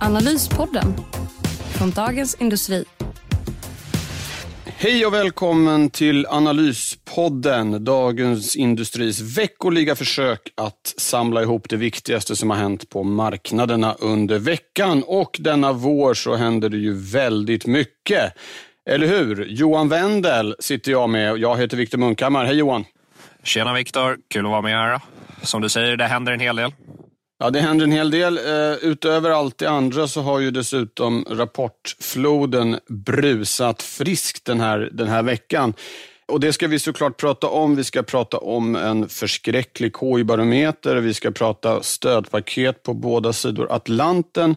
Analyspodden från Dagens Industri. Hej och välkommen till Analyspodden, Dagens Industris veckoliga försök att samla ihop det viktigaste som har hänt på marknaderna under veckan. Och denna vår så händer det ju väldigt mycket. Eller hur? Johan Wendel sitter jag med och jag heter Viktor Munkhammar. Hej Johan! Tjena Viktor, kul att vara med här. Som du säger, det händer en hel del. Ja, det händer en hel del. Eh, utöver allt det andra så har ju dessutom rapportfloden brusat friskt den här, den här veckan. Och Det ska vi såklart prata om. Vi ska prata om en förskräcklig KI-barometer. Vi ska prata stödpaket på båda sidor Atlanten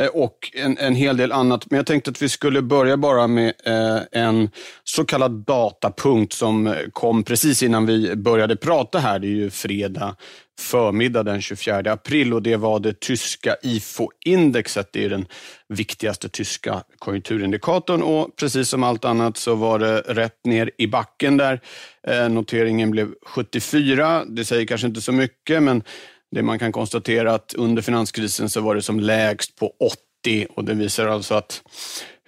eh, och en, en hel del annat. Men jag tänkte att vi skulle börja bara med eh, en så kallad datapunkt som kom precis innan vi började prata här. Det är ju fredag förmiddag den 24 april och det var det tyska IFO-indexet. Det är den viktigaste tyska konjunkturindikatorn och precis som allt annat så var det rätt ner i backen där. Eh, noteringen blev 74. Det säger kanske inte så mycket, men det man kan konstatera att under finanskrisen så var det som lägst på 80 och det visar alltså att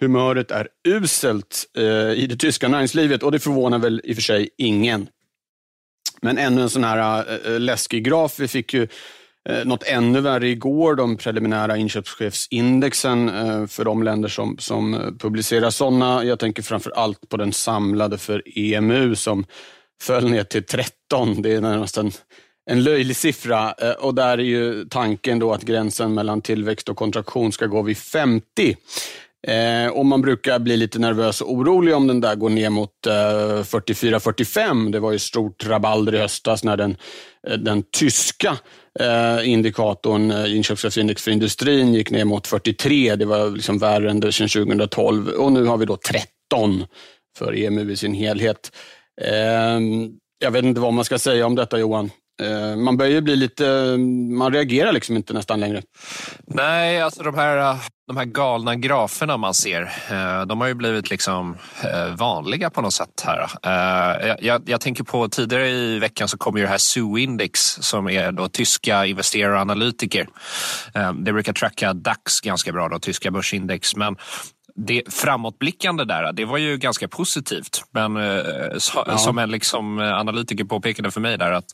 humöret är uselt eh, i det tyska näringslivet och det förvånar väl i och för sig ingen. Men ännu en sån här äh, läskig graf. Vi fick ju eh, något ännu värre igår, de preliminära inköpschefsindexen för de länder som, som publicerar sådana. Jag tänker framför allt på den samlade för EMU som föll ner till 13. Det är nästan en löjlig siffra och där är ju tanken då att gränsen mellan tillväxt och kontraktion ska gå vid 50. Eh, och man brukar bli lite nervös och orolig om den där går ner mot eh, 44-45. Det var ju stort rabalder i höstas när den, eh, den tyska eh, indikatorn, eh, inköpschefsindex för industrin, gick ner mot 43. Det var liksom värre än det sedan 2012. Och nu har vi då 13 för EMU i sin helhet. Eh, jag vet inte vad man ska säga om detta Johan. Eh, man börjar bli lite, man reagerar liksom inte nästan längre. Nej, alltså de här, de här galna graferna man ser, eh, de har ju blivit liksom eh, vanliga på något sätt här. Jag, jag tänker på tidigare i veckan så kom ju det här SU-index som är då tyska investerare och analytiker. Det brukar tracka DAX ganska bra, då, tyska börsindex, men det framåtblickande där, det var ju ganska positivt. Men ja. som en liksom analytiker påpekade för mig där att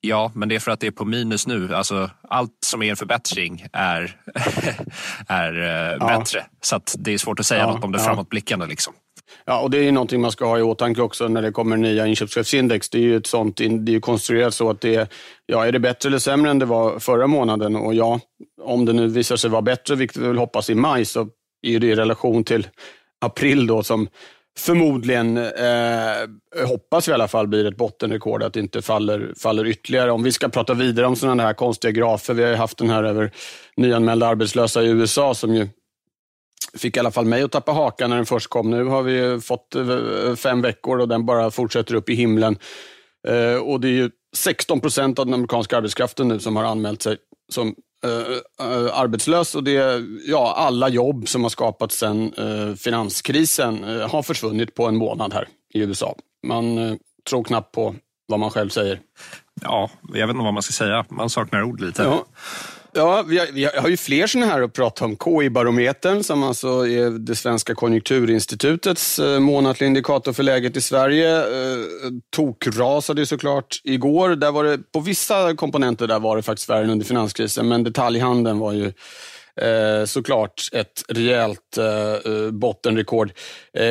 Ja, men det är för att det är på minus nu. Alltså, allt som är en förbättring är, är uh, ja. bättre. Så det är svårt att säga ja, något om det ja. framåtblickande. Liksom. Ja, och det är någonting man ska ha i åtanke också när det kommer nya inköpschefsindex. Det är ju ett sånt, det är ju konstruerat så att det är, ja, är det bättre eller sämre än det var förra månaden? Och ja, om det nu visar sig vara bättre, vilket vi vill hoppas i maj, så är det i relation till april då som förmodligen, eh, hoppas vi i alla fall, blir ett bottenrekord, att det inte faller, faller ytterligare. Om vi ska prata vidare om sådana här konstiga grafer, vi har ju haft den här över nyanmälda arbetslösa i USA som ju fick i alla fall mig att tappa hakan när den först kom. Nu har vi fått eh, fem veckor och den bara fortsätter upp i himlen. Eh, och det är ju 16 procent av den amerikanska arbetskraften nu som har anmält sig som arbetslös och det, ja, alla jobb som har skapats sedan uh, finanskrisen har försvunnit på en månad här i USA. Man tror knappt på vad man själv säger. Ja, jag vet inte vad man ska säga. Man saknar ord lite. Ja. Ja, vi har, vi har ju fler sådana här att prata om. KI-barometern som alltså är det svenska konjunkturinstitutets eh, månatliga indikator för läget i Sverige. Eh, tokrasade såklart igår. Där var det, på vissa komponenter där var det faktiskt värre än under finanskrisen, men detaljhandeln var ju eh, såklart ett rejält bottenrekord.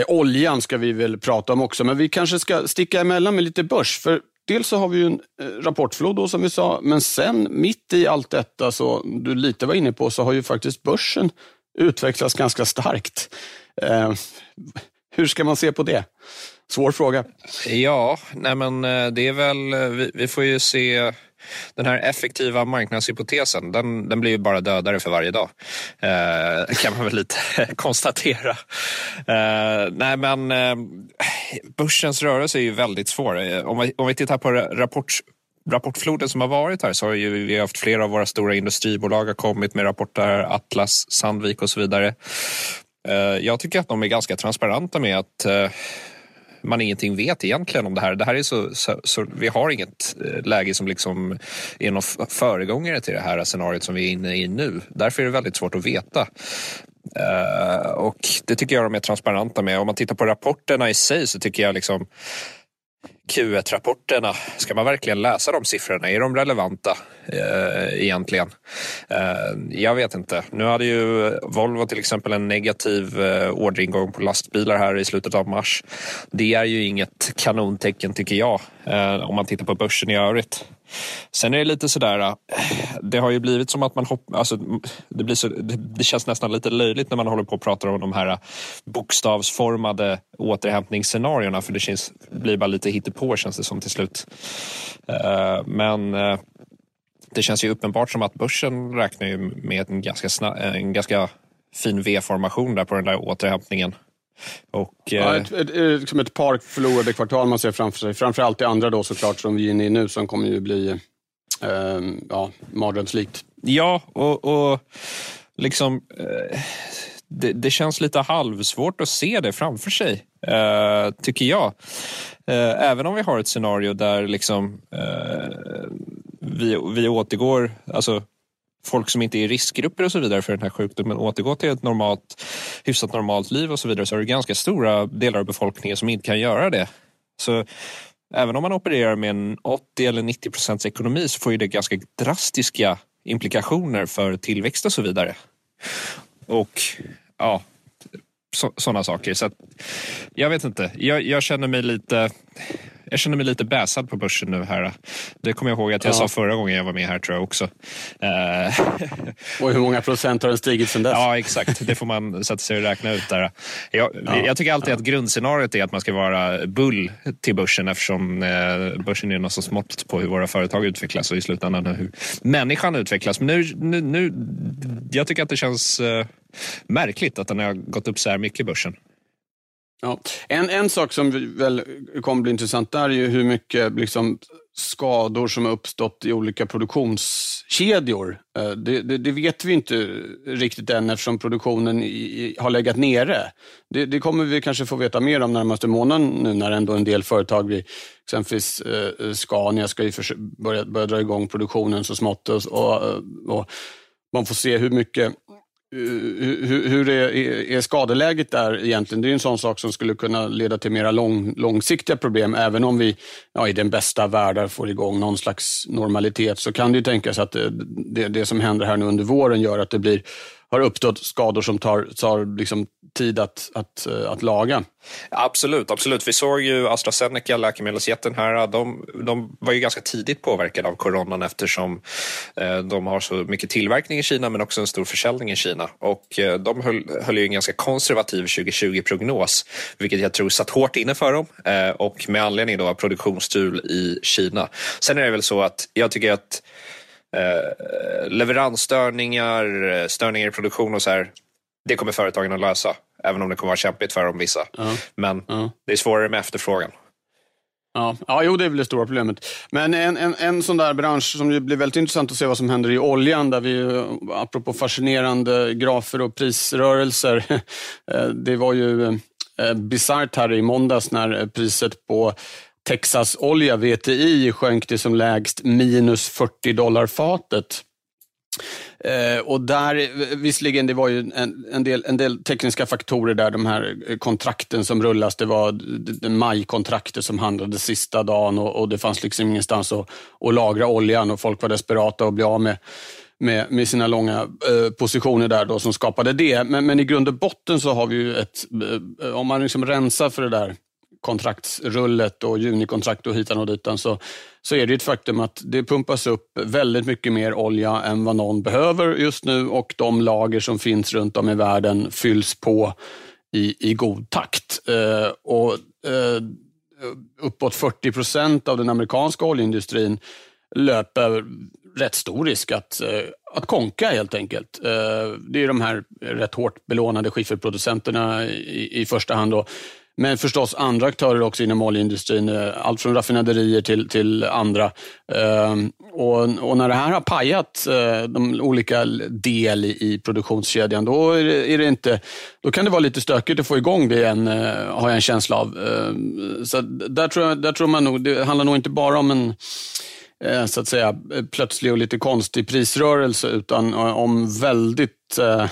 Oljan ska vi väl prata om också, men vi kanske ska sticka emellan med lite börs. För dels så har vi ju en eh, rapportflod då, som vi sa, men sen mitt i allt detta, så du lite var inne på, så har ju faktiskt börsen utvecklats ganska starkt. Eh, hur ska man se på det? Svår fråga. Ja, nej men eh, det är väl, eh, vi, vi får ju se den här effektiva marknadshypotesen, den, den blir ju bara dödare för varje dag. Eh, kan man väl lite konstatera. Eh, nej men eh, börsens rörelse är ju väldigt svår. Eh, om vi, om vi tittar på rapport rapportfloden som har varit här så har ju vi haft flera av våra stora industribolag har kommit med rapporter, Atlas, Sandvik och så vidare. Eh, jag tycker att de är ganska transparenta med att eh, man ingenting vet egentligen om det här. Det här är så, så, så, vi har inget eh, läge som liksom är någon föregångare till det här scenariot som vi är inne i nu. Därför är det väldigt svårt att veta. Uh, och det tycker jag de är transparenta med. Om man tittar på rapporterna i sig så tycker jag liksom Q1-rapporterna, ska man verkligen läsa de siffrorna? Är de relevanta eh, egentligen? Eh, jag vet inte. Nu hade ju Volvo till exempel en negativ eh, orderingång på lastbilar här i slutet av mars. Det är ju inget kanontecken tycker jag, eh, om man tittar på börsen i övrigt. Sen är det lite sådär, äh, det har ju blivit som att man hoppar, alltså, det, blir så, det känns nästan lite löjligt när man håller på och pratar om de här äh, bokstavsformade återhämtningsscenarierna för det känns, blir bara lite hittepå känns det som till slut. Äh, men det känns ju uppenbart som att börsen räknar ju med en ganska, snabb, en ganska fin V-formation där på den där återhämtningen. Och, ja, ett, ett, ett, liksom ett par förlorade kvartal man ser framför sig. Framförallt det andra då såklart som vi är inne i nu som kommer ju bli eh, ja, mardrömslikt. Ja, och, och liksom eh, det, det, känns lite halvsvårt att se det framför sig, eh, tycker jag. Eh, även om vi har ett scenario där liksom eh, vi, vi återgår, alltså folk som inte är i riskgrupper och så vidare för den här sjukdomen återgå till ett normalt, hyfsat normalt liv och så vidare så är det ganska stora delar av befolkningen som inte kan göra det. Så även om man opererar med en 80 eller 90 procents ekonomi så får ju det ganska drastiska implikationer för tillväxt och så vidare. Och ja, sådana saker. Så att, jag vet inte, jag, jag känner mig lite jag känner mig lite bäsad på börsen nu här. Det kommer jag ihåg att jag ja. sa förra gången jag var med här tror jag också. Eh, och hur många procent har den stigit sedan dess? Ja, exakt. Det får man sätta sig och räkna ut där. Jag, ja. jag tycker alltid att grundscenariot är att man ska vara bull till börsen eftersom eh, börsen är något så smått på hur våra företag utvecklas och i slutändan hur människan utvecklas. Men nu, nu, nu jag tycker att det känns eh, märkligt att den har gått upp så här mycket i börsen. Ja. En, en sak som väl kommer bli intressant där är ju hur mycket liksom, skador som har uppstått i olika produktionskedjor. Eh, det, det, det vet vi inte riktigt än eftersom produktionen i, har legat nere. Det, det, kommer vi kanske få veta mer om närmaste månaden nu när ändå en del företag, exempelvis eh, Scania, ska ju börja, börja dra igång produktionen så smått. Och, och, och man får se hur mycket hur, hur är, är, skadeläget där egentligen? Det är en sån sak som skulle kunna leda till mera lång, långsiktiga problem. Även om vi ja, i den bästa världen får igång någon slags normalitet så kan det ju tänkas att det, det, det som händer här nu under våren gör att det blir har uppstått skador som tar, tar liksom tid att, att, eh, att laga. Absolut, absolut. Vi såg ju AstraZeneca, läkemedelsjätten här, de, de var ju ganska tidigt påverkade av coronan eftersom eh, de har så mycket tillverkning i Kina men också en stor försäljning i Kina. Och eh, de höll, höll ju en ganska konservativ 2020-prognos, vilket jag tror satt hårt inne för dem och med anledning då av produktionsstul i Kina. Sen är det väl så att jag tycker att eh, leveransstörningar, eh, störningar i produktion och så här. Det kommer företagen att lösa, även om det kommer vara kämpigt för dem vissa. Uh Men uh det är svårare med efterfrågan. Ja, ja jo, det är väl det stora problemet. Men en, en, en sån där bransch som det blir väldigt intressant att se vad som händer i oljan, där vi, apropå fascinerande grafer och prisrörelser, eh, det var ju eh, bisarrt här i måndags när priset på Texas-olja, VTI, sjönk till som lägst minus 40 dollar fatet. Eh, och där, visserligen, det var ju en, en, del, en del tekniska faktorer där, de här kontrakten som rullas, det var majkontraktet som handlade sista dagen och, och det fanns liksom ingenstans att, att lagra oljan och folk var desperata att bli av med med, med sina långa eh, positioner där då som skapade det. Men, men i grund och botten så har vi ju ett, eh, om man liksom rensar för det där kontraktsrullet och junikontrakt och hitan och ditan så, så är det ett faktum att det pumpas upp väldigt mycket mer olja än vad någon behöver just nu och de lager som finns runt om i världen fylls på i, i god takt. Eh, och eh, Uppåt 40 procent av den amerikanska oljeindustrin löper rätt stor risk att, eh, att konka helt enkelt. Eh, det är de här rätt hårt belånade skifferproducenterna i, i första hand. Då. Men förstås andra aktörer också inom oljeindustrin, eh, allt från raffinaderier till, till andra. Ehm, och, och, när det här har pajat eh, de olika del i, i produktionskedjan, då, är det, är det, inte, då kan det vara lite stökigt att få igång det igen, eh, har jag en känsla av. Ehm, så där tror, jag, där tror man nog, det handlar nog inte bara om en så att säga plötslig och lite konstig prisrörelse utan om väldigt eh,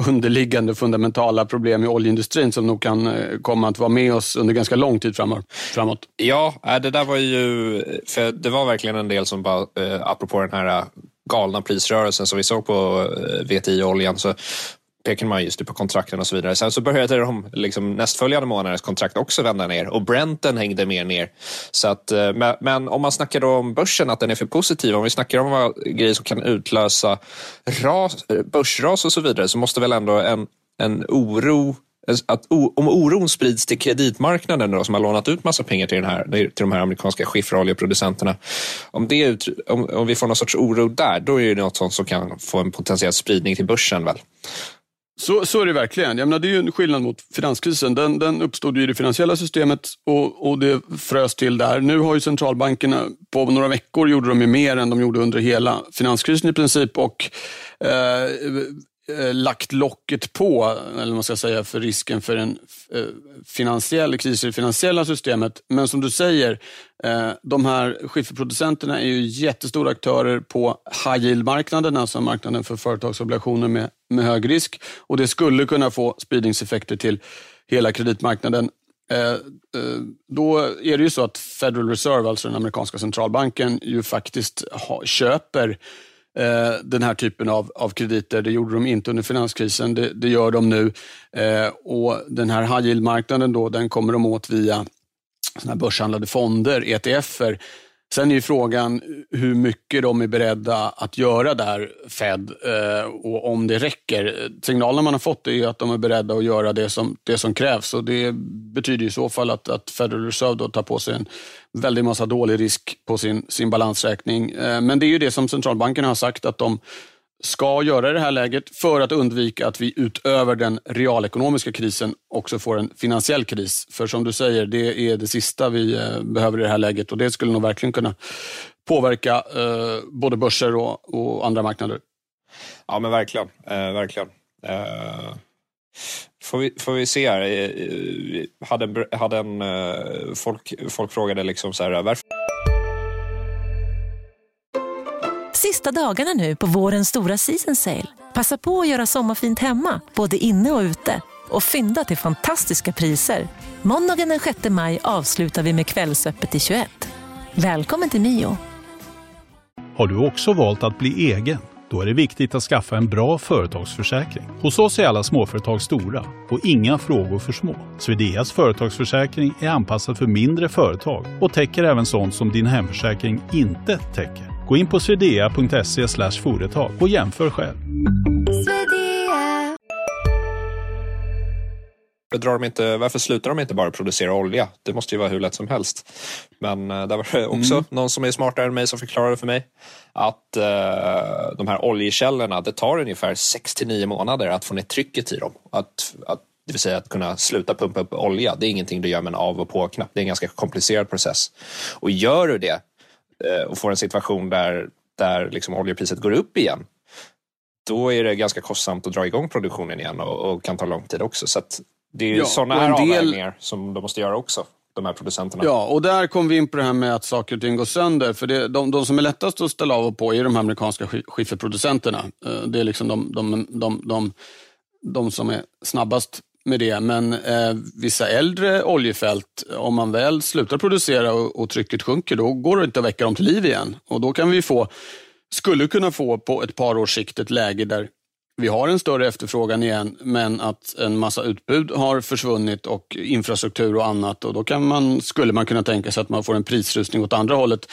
underliggande fundamentala problem i oljeindustrin som nog kan eh, komma att vara med oss under ganska lång tid framåt. Ja, äh, det där var ju, för det var verkligen en del som bara, eh, apropå den här eh, galna prisrörelsen som vi såg på VTI-oljan, så pekade man just på kontrakten och så vidare. Sen så började de liksom, nästföljande månaders kontrakt också vända ner och Brenten hängde mer ner. Så att, eh, men om man snackar om börsen, att den är för positiv, om vi snackar om vad grejer som kan utlösa ras, börsras och så vidare, så måste väl ändå en, en oro att om oron sprids till kreditmarknaden då, som har lånat ut massa pengar till, den här, till de här amerikanska skifferoljeproducenterna. Om, det, om, om vi får någon sorts oro där, då är det något sånt som kan få en potentiell spridning till börsen. väl? Så, så är det verkligen. Jag menar, det är ju en skillnad mot finanskrisen. Den, den uppstod i det finansiella systemet och, och det frös till där. Nu har ju centralbankerna på några veckor gjorde de ju mer än de gjorde under hela finanskrisen i princip. Och eh, Eh, Eh, lagt locket på, eller man ska säga, för risken för en eh, finansiell kris i det finansiella systemet. Men som du säger, eh, de här skifferproducenterna är ju jättestora aktörer på high yield-marknaden, alltså marknaden för företagsobligationer med, med hög risk. Och det skulle kunna få spridningseffekter till hela kreditmarknaden. Eh, eh, då är det ju så att Federal Reserve, alltså den amerikanska centralbanken, ju faktiskt köper eh, den här typen av, av krediter. Det gjorde de inte under finanskrisen, det, det gör de nu. Eh, och Den här high yield-marknaden då, den kommer de åt via såna börshandlade fonder, ETFer, Sen är ju frågan hur mycket de är beredda att göra där, Fed, eh, och om det räcker. Signalen man har fått är att de är beredda att göra det som, det som krävs och det betyder i så fall att, att Federal Reserve då tar på sig en väldig massa dålig risk på sin, sin balansräkning. Eh, men det är ju det som centralbankerna har sagt att de ska göra i det här läget för att undvika att vi utöver den realekonomiska krisen också får en finansiell kris. För som du säger, det är det sista vi eh, behöver i det här läget och det skulle nog verkligen kunna påverka eh, både börser och, och, andra marknader. Ja men verkligen, eh, verkligen. Eh, får, vi, får vi se här, hade, hade en, folk, folk frågade liksom så här, varför Sista dagarna nu på vårens stora season sale. Passa på att göra sommarfint hemma, både inne och ute. Och fynda till fantastiska priser. Måndagen den 6 maj avslutar vi med Kvällsöppet i 21. Välkommen till Mio. Har du också valt att bli egen? Då är det viktigt att skaffa en bra företagsförsäkring. Hos oss är alla småföretag stora och inga frågor för små. Swedeas företagsförsäkring är anpassad för mindre företag och täcker även sånt som din hemförsäkring inte täcker. Gå in på swedea.se företag och jämför själv. Drar de inte, varför slutar de inte bara producera olja? Det måste ju vara hur lätt som helst. Men uh, där var det också mm. någon som är smartare än mig som förklarade för mig att uh, de här oljekällorna, det tar ungefär 6 till 9 månader att få ner trycket i dem. Att, att, det vill säga att kunna sluta pumpa upp olja. Det är ingenting du gör med en av och på-knapp. Det är en ganska komplicerad process. Och gör du det Eh, och får en situation där, där liksom oljepriset går upp igen, då är det ganska kostsamt att dra igång produktionen igen och, och kan ta lång tid också. Så det är ja, sådana här del... avvägningar som de måste göra också de här producenterna. Ja, och där kom vi in på det här med att saker och ting går sönder. För det, de, de som är lättast att ställa av och på är de amerikanska skifferproducenterna. Eh, det är liksom de, de, de, de, de som är snabbast med det, men eh, vissa äldre oljefält, om man väl slutar producera och, och, trycket sjunker, då går det inte att väcka dem till liv igen. Och då kan vi få, skulle kunna få på ett par års sikt ett läge där vi har en större efterfrågan igen, men att en massa utbud har försvunnit och infrastruktur och annat. Och då kan man, skulle man kunna tänka sig att man får en prisrusning åt andra hållet.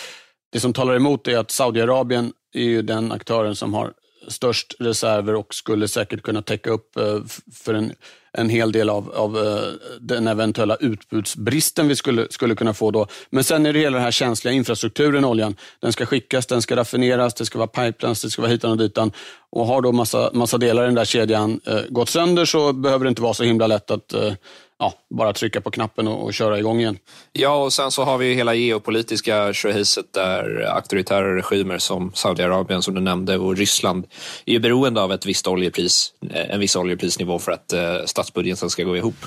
Det som talar emot är att Saudiarabien är ju den aktören som har störst reserver och skulle säkert kunna täcka upp eh, för en, en hel del av, av eh, den eventuella utbudsbristen vi skulle, skulle kunna få då. Men sen är det hela den här känsliga infrastrukturen, oljan. Den ska skickas, den ska raffineras, det ska vara pipelines, det ska vara hitan och ditan. Och har då massa, massa delar i den där kedjan eh, gått sönder så behöver det inte vara så himla lätt att eh, ja, bara trycka på knappen och, och, köra igång igen. Ja, och sen så har vi hela geopolitiska tjohiset där auktoritära regimer som Saudiarabien som du nämnde och Ryssland är beroende av ett visst oljepris, eh, en viss oljeprisnivå för att eh, statsbudgeten ska gå ihop.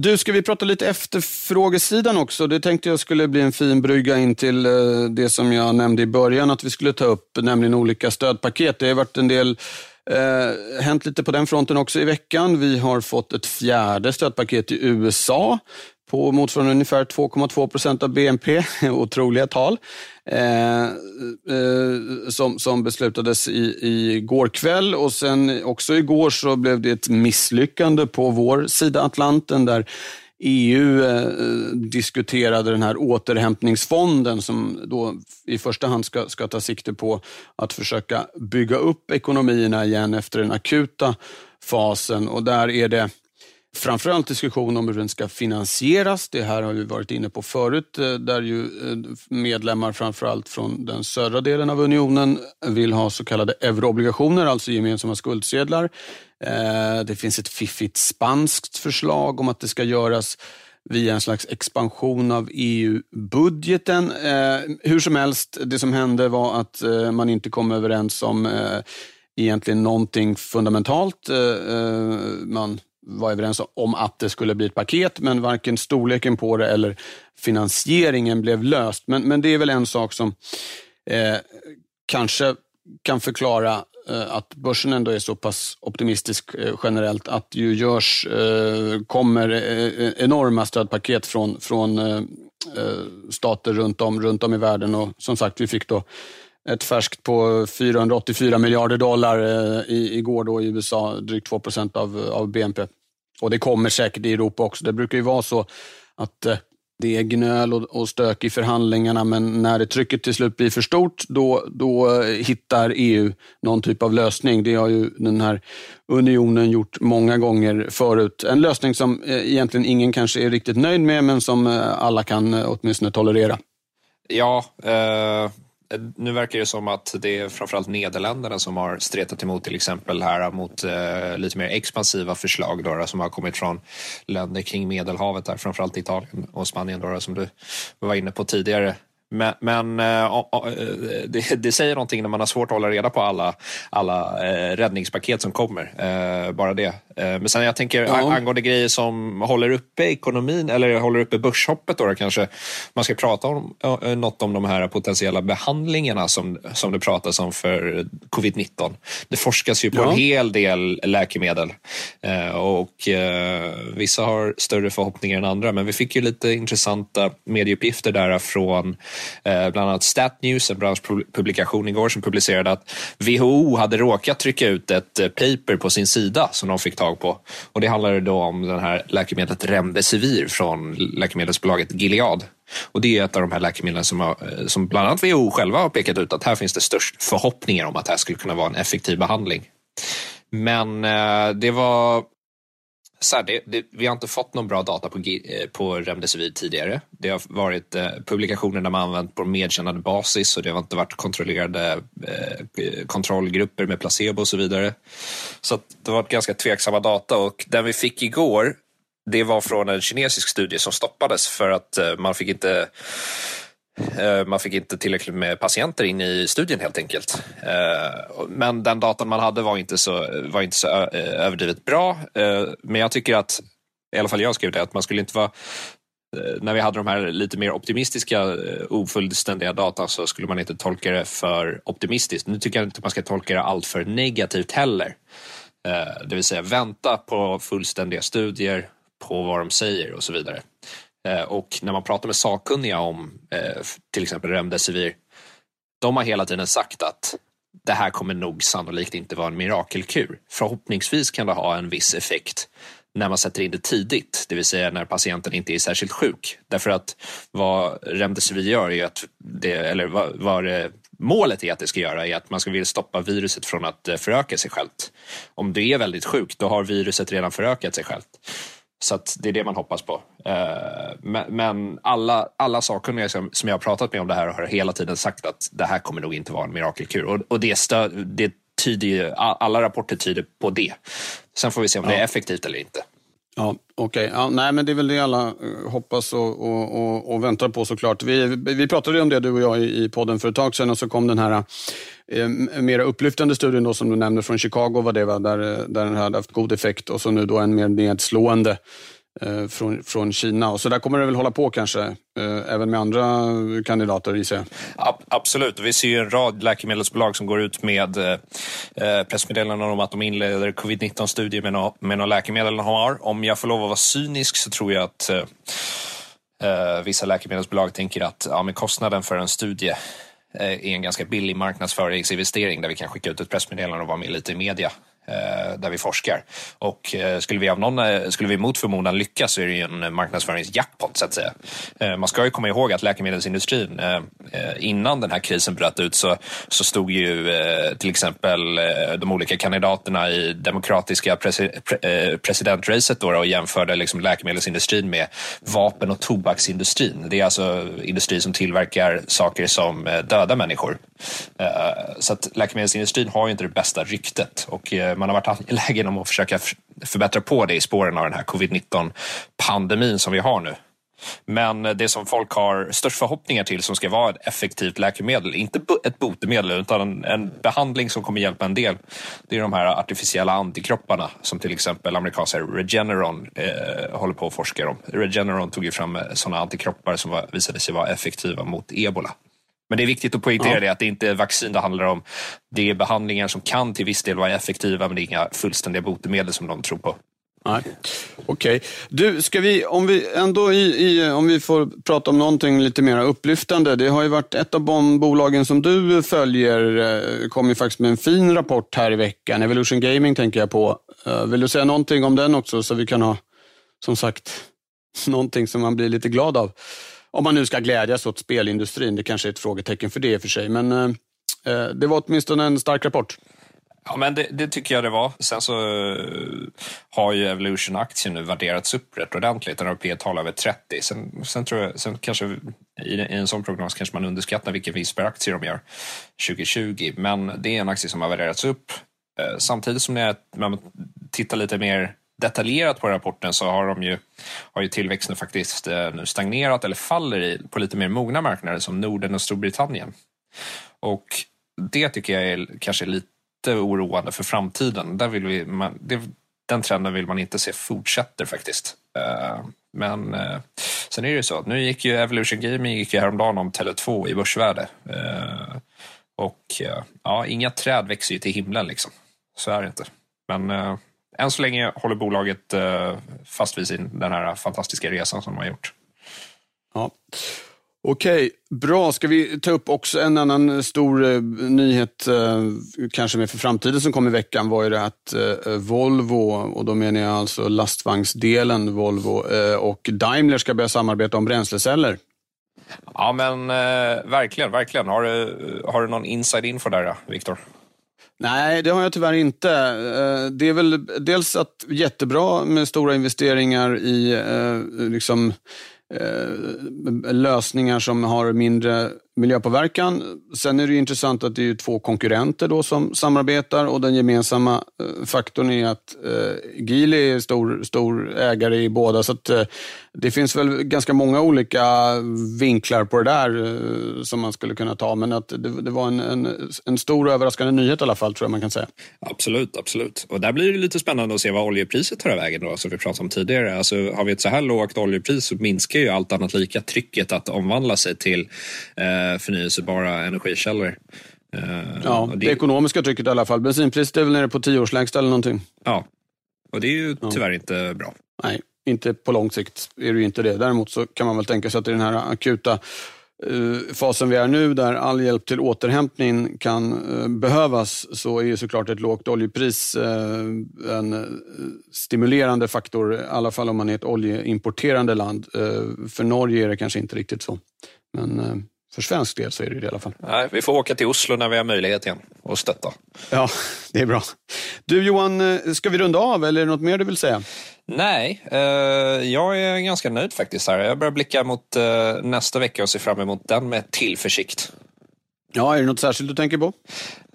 Du, ska vi prata lite efterfrågesidan också? Det tänkte jag skulle bli en fin brygga in till eh, det som jag nämnde i början att vi skulle ta upp, nämligen olika stödpaket. Det har varit en del Eh, hänt lite på den fronten också i veckan. Vi har fått ett fjärde stödpaket i USA på motsvarande ungefär 2,2 procent av BNP. Otroliga tal. Eh, eh, som, som beslutades i, i går kväll och sen också igår så blev det ett misslyckande på vår sida Atlanten där EU eh, diskuterade den här återhämtningsfonden som då i första hand ska, ska ta sikte på att försöka bygga upp ekonomierna igen efter den akuta fasen. Och där är det framförallt diskussion om hur den ska finansieras. Det här har vi varit inne på förut, eh, där ju eh, medlemmar framförallt från den södra delen av unionen vill ha så kallade euroobligationer, alltså gemensamma skuldsedlar. Eh, det finns ett fiffigt spanskt förslag om att det ska göras via en slags expansion av EU-budgeten. Hur som helst, det som hände var att man inte kom överens om egentligen någonting fundamentalt. Man var överens om att det skulle bli ett paket, men varken storleken på det eller finansieringen blev löst. Men, men det är väl en sak som eh, kanske kan förklara eh, att börsen ändå är så pass optimistisk eh, generellt att det ju görs, eh, kommer eh, enorma stödpaket från, från eh, eh, stater runt om, runt om i världen och som sagt, vi fick då ett färskt på 484 miljarder dollar eh, i, igår då i USA, drygt 2 procent av, av BNP. Och det kommer säkert i Europa också. Det brukar ju vara så att eh, det är gnöl och, stök i förhandlingarna, men när det trycket till slut blir för stort, då, då eh, hittar EU någon typ av lösning. Det har ju den här unionen gjort många gånger förut. En lösning som eh, egentligen ingen kanske är riktigt nöjd med, men som alla kan åtminstone tolerera. Ja, eh nu verkar det som att det är framförallt Nederländerna som har stretat emot till exempel här äh, mot eh, lite mer expansiva förslag då, som har kommit från länder kring Medelhavet, där, framförallt Italien och Spanien då, som du var inne på tidigare. Men, men äh, det, det, säger någonting när man har svårt att hålla reda på alla, alla äh, räddningspaket som kommer. Äh, bara det. men sen jag tänker ja. angående grejer som håller uppe ekonomin eller håller uppe börshoppet då, då kanske man ska prata om något om de här potentiella behandlingarna som, som det pratas om för covid-19. Det forskas ju på ja. en hel del läkemedel och vissa har större förhoppningar än andra men vi fick ju lite intressanta medieuppgifter där från Eh, Eh, bland annat Stat News, en branschpublikation igår som publicerade att WHO hade råkat trycka ut ett eh, paper på sin sida som de fick tag på. Och det handlade då om det här läkemedlet Remdesivir från läkemedelsbolaget Gilead. Och det är ett av de här läkemedlen som, har, eh, som bland annat WHO själva har pekat ut att här finns det störst förhoppningar om att det här skulle kunna vara en effektiv behandling. Men det var så här, det, det, vi har inte fått någon bra data på, eh, på Remdesivir tidigare. Det har varit eh, publikationer där man använt på medkännande basis och det har inte varit kontrollerade eh, eh kontrollgrupper med placebo och så vidare. Så det har varit ganska tveksamma data och den vi fick igår det var från en kinesisk studie som stoppades för att eh, man fick inte Eh, Eh, man fick inte tillräckligt med patienter in i studien helt enkelt. Eh, men den datan man hade var inte så, var inte så eh, överdrivet bra. Men jag tycker att, i alla fall jag skrev det, att man skulle inte vara när vi hade de här lite mer optimistiska ofullständiga data så skulle man inte tolka det för optimistiskt. Nu tycker jag inte man ska tolka det allt för negativt heller. Det vill säga vänta på fullständiga studier på vad de säger och så vidare. Eh, och när man pratar med sakkunniga om eh, till exempel Remdesivir, de har hela tiden sagt att det här kommer nog sannolikt inte vara en mirakelkur. Förhoppningsvis kan det ha en viss effekt när man sätter in det tidigt, det vill säga när patienten inte är särskilt sjuk. Därför att vad Remdesivir gör är att det, eller vad, vad det, målet är att det ska göra är att man ska vilja stoppa viruset från att eh, föröka sig självt. Om du är väldigt sjuk, då har viruset redan förökat sig självt. Så det är det man hoppas på. Eh, men alla, alla sakkunniga som, jag har pratat med om det här har hela tiden sagt att det här kommer nog inte vara en mirakelkur. Och, det, stöd, det tyder alla rapporter tyder på det. Sen får vi se om ja. det är effektivt eller inte. Ja, Okej, okay. ja, nej men det är väl det alla eh, hoppas och, och, och, och, väntar på såklart. Vi, vi pratade om det du och jag i, podden för ett tag sedan och så kom den här eh, mera upplyftande studien då, som du nämnde från Chicago, var det, va? Där, eh, där den hade haft god effekt och så nu då en mer nedslående Eh, från, från Kina. Och så där kommer det väl hålla på kanske, eh, även med andra kandidater gissar jag. Absolut, vi ser ju en rad läkemedelsbolag som går ut med eh, pressmeddelanden om att de inleder covid-19-studier med, no med några läkemedel de har. Om jag får lov att vara cynisk så tror jag att eh, vissa läkemedelsbolag tänker att ja, men kostnaden för en studie är en ganska billig marknadsföringsinvestering där vi kan skicka ut ett pressmeddelande och vara med lite i media Eh, där vi forskar. Och eh, skulle vi, av någon, eh, skulle vi mot förmodan lyckas så är det ju en marknadsföringsjackpot så att säga. Man ska ju komma ihåg att läkemedelsindustrin innan den här krisen bröt ut så, så stod ju till exempel de olika kandidaterna i demokratiska presidentracet då och jämförde liksom läkemedelsindustrin med vapen och tobaksindustrin. Det är alltså industri som tillverkar saker som dödar människor. Så att läkemedelsindustrin har ju inte det bästa ryktet och man har varit angelägen om att försöka förbättra på det i spåren av den här covid-19 pandemin som vi har nu. Men det som folk har störst förhoppningar till som ska vara ett effektivt läkemedel, inte ett botemedel utan en, en behandling som kommer hjälpa en del, det är de här artificiella antikropparna som till exempel amerikanska Regeneron eh, håller på att forska om. Regeneron tog ju fram eh, sådana antikroppar som var, visade sig vara effektiva mot ebola. Men det är viktigt att poängtera ja. det att det inte är vaccin det handlar om. Det är behandlingar som kan till viss del vara effektiva men det är inga fullständiga botemedel som de tror på. Nej. Okej. Okay. Du, ska vi, om vi ändå i, i, om vi får prata om någonting lite mer upplyftande. Det har ju varit ett av de bolagen som du följer, eh, kom ju faktiskt med en fin rapport här i veckan. Evolution Gaming tänker jag på. Eh, vill du säga någonting om den också så vi kan ha, som sagt, någonting som man blir lite glad av? Om man nu ska glädjas åt spelindustrin, det kanske är ett frågetecken för det i och för sig, men eh, eh det var åtminstone en stark rapport. Ja, men det, det, tycker jag det var. Sen så eh, har ju Evolution-aktien nu värderats upp rätt ordentligt. Den har P-tal över 30. Sen, sen, tror jag, sen kanske i, i, en sån prognos kanske man underskattar vilken vinst per aktie de gör 2020. Men det är en aktie som har värderats upp. Eh, samtidigt som när man tittar lite mer detaljerat på rapporten så har, de ju, har ju tillväxten faktiskt eh, nu stagnerat eller faller i, på lite mer mogna marknader som Norden och Storbritannien. Och det tycker jag är kanske lite oroande för framtiden. Där vill vi, man, det, den trenden vill man inte se fortsätter faktiskt. Eh, men eh, sen är det ju så att nu gick ju Evolution Gaming gick ju häromdagen om Tele2 i börsvärde. Och ja, inga träd växer ju till himlen liksom. Så är det inte. Men än så länge håller bolaget eh, fast vid sin, den här fantastiska resan som de har gjort. Ja. Okej, bra. Ska vi ta upp också en annan stor eh, nyhet, eh, kanske mer för framtiden, som kom i veckan, var ju det att eh, Volvo, och då menar jag alltså lastvagnsdelen Volvo, eh, och Daimler ska börja samarbeta om bränsleceller. Ja, men eh, verkligen, verkligen. Har du, har du någon inside info där, Viktor? Nej, det har jag tyvärr inte. Eh, det är väl dels att jättebra med stora investeringar i eh, liksom, eh, lösningar som har mindre miljöpåverkan. Sen är det intressant att det är två konkurrenter då som samarbetar och den gemensamma eh, faktorn är att eh, Geely är stor, stor ägare i båda. Så att, eh, det finns väl ganska många olika vinklar på det där som man skulle kunna ta. Men att det, det var en, en, en, stor och överraskande nyhet i alla fall, tror jag man kan säga. Absolut, absolut. Och där blir det lite spännande att se vad oljepriset tar vägen då, som vi pratade om tidigare. Alltså, har vi ett så här lågt oljepris så minskar ju allt annat lika trycket att omvandla sig till eh, förnyelsebara energikällor. Eh, ja, det... det... ekonomiska trycket i alla fall. Bensinpriset är väl nere på tioårslägsta eller någonting. Ja, och det är ju tyvärr ja. inte bra. Nej, inte på lång sikt är det ju inte det. Däremot så kan man väl tänka sig att i den här akuta eh, fasen vi är nu, där all hjälp till återhämtning kan eh, behövas, så är ju såklart ett lågt oljepris eh, en eh, stimulerande faktor, i alla fall om man är ett oljeimporterande land. Eh, för Norge är det kanske inte riktigt så. Men eh, för svensk del så är det det i alla fall. Nej, vi får åka till Oslo när vi har möjlighet igen och stötta. Ja, det är bra. Du Johan, eh, ska vi runda av eller är det något mer du vill säga? Nej, eh, jag är ganska nöjd faktiskt. här. Jag börjar blicka mot eh, nästa vecka och ser fram emot den med tillförsikt. Ja, är det något särskilt du tänker på?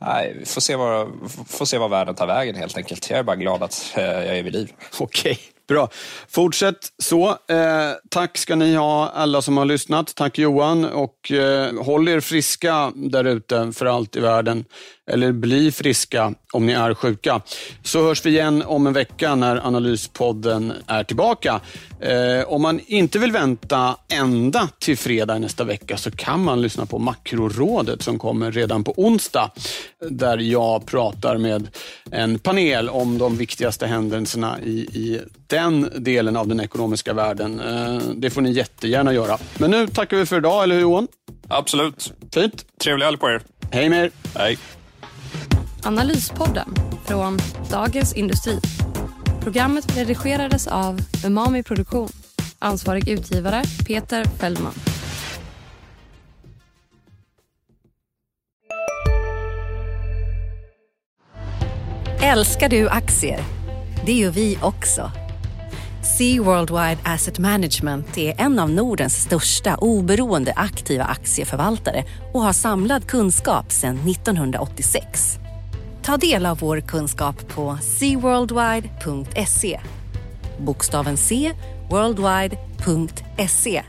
Nej, vi får se vad, får se vad världen tar vägen helt enkelt. Jag är bara glad att eh, jag är vid liv. Okej, bra. Fortsätt så. Eh, tack ska ni ha alla som har lyssnat. Tack Johan och eh, håll er friska där ute för allt i världen. Eller bli friska om ni är sjuka. Så hörs vi igen om en vecka när Analyspodden är tillbaka. Eh, om man inte vill vänta ända till fredag nästa vecka så kan man lyssna på Makrorådet som kommer redan på onsdag. Där jag pratar med en panel om de viktigaste händelserna i, i den delen av den ekonomiska världen. Eh, det får ni jättegärna göra. Men nu tackar vi för idag, eller hur Johan? Absolut. Fint. Trevlig helg på er. Hej med er. Hej. Analyspodden från Dagens Industri. Programmet redigerades av Umami Produktion. Ansvarig utgivare Peter Fellman. Älskar du aktier? Det gör vi också. Sea Worldwide Asset Management är en av Nordens största oberoende aktiva aktieförvaltare och har samlad kunskap sedan 1986. Ta del av vår kunskap på seaworldwide.se. Bokstaven C, worldwide.se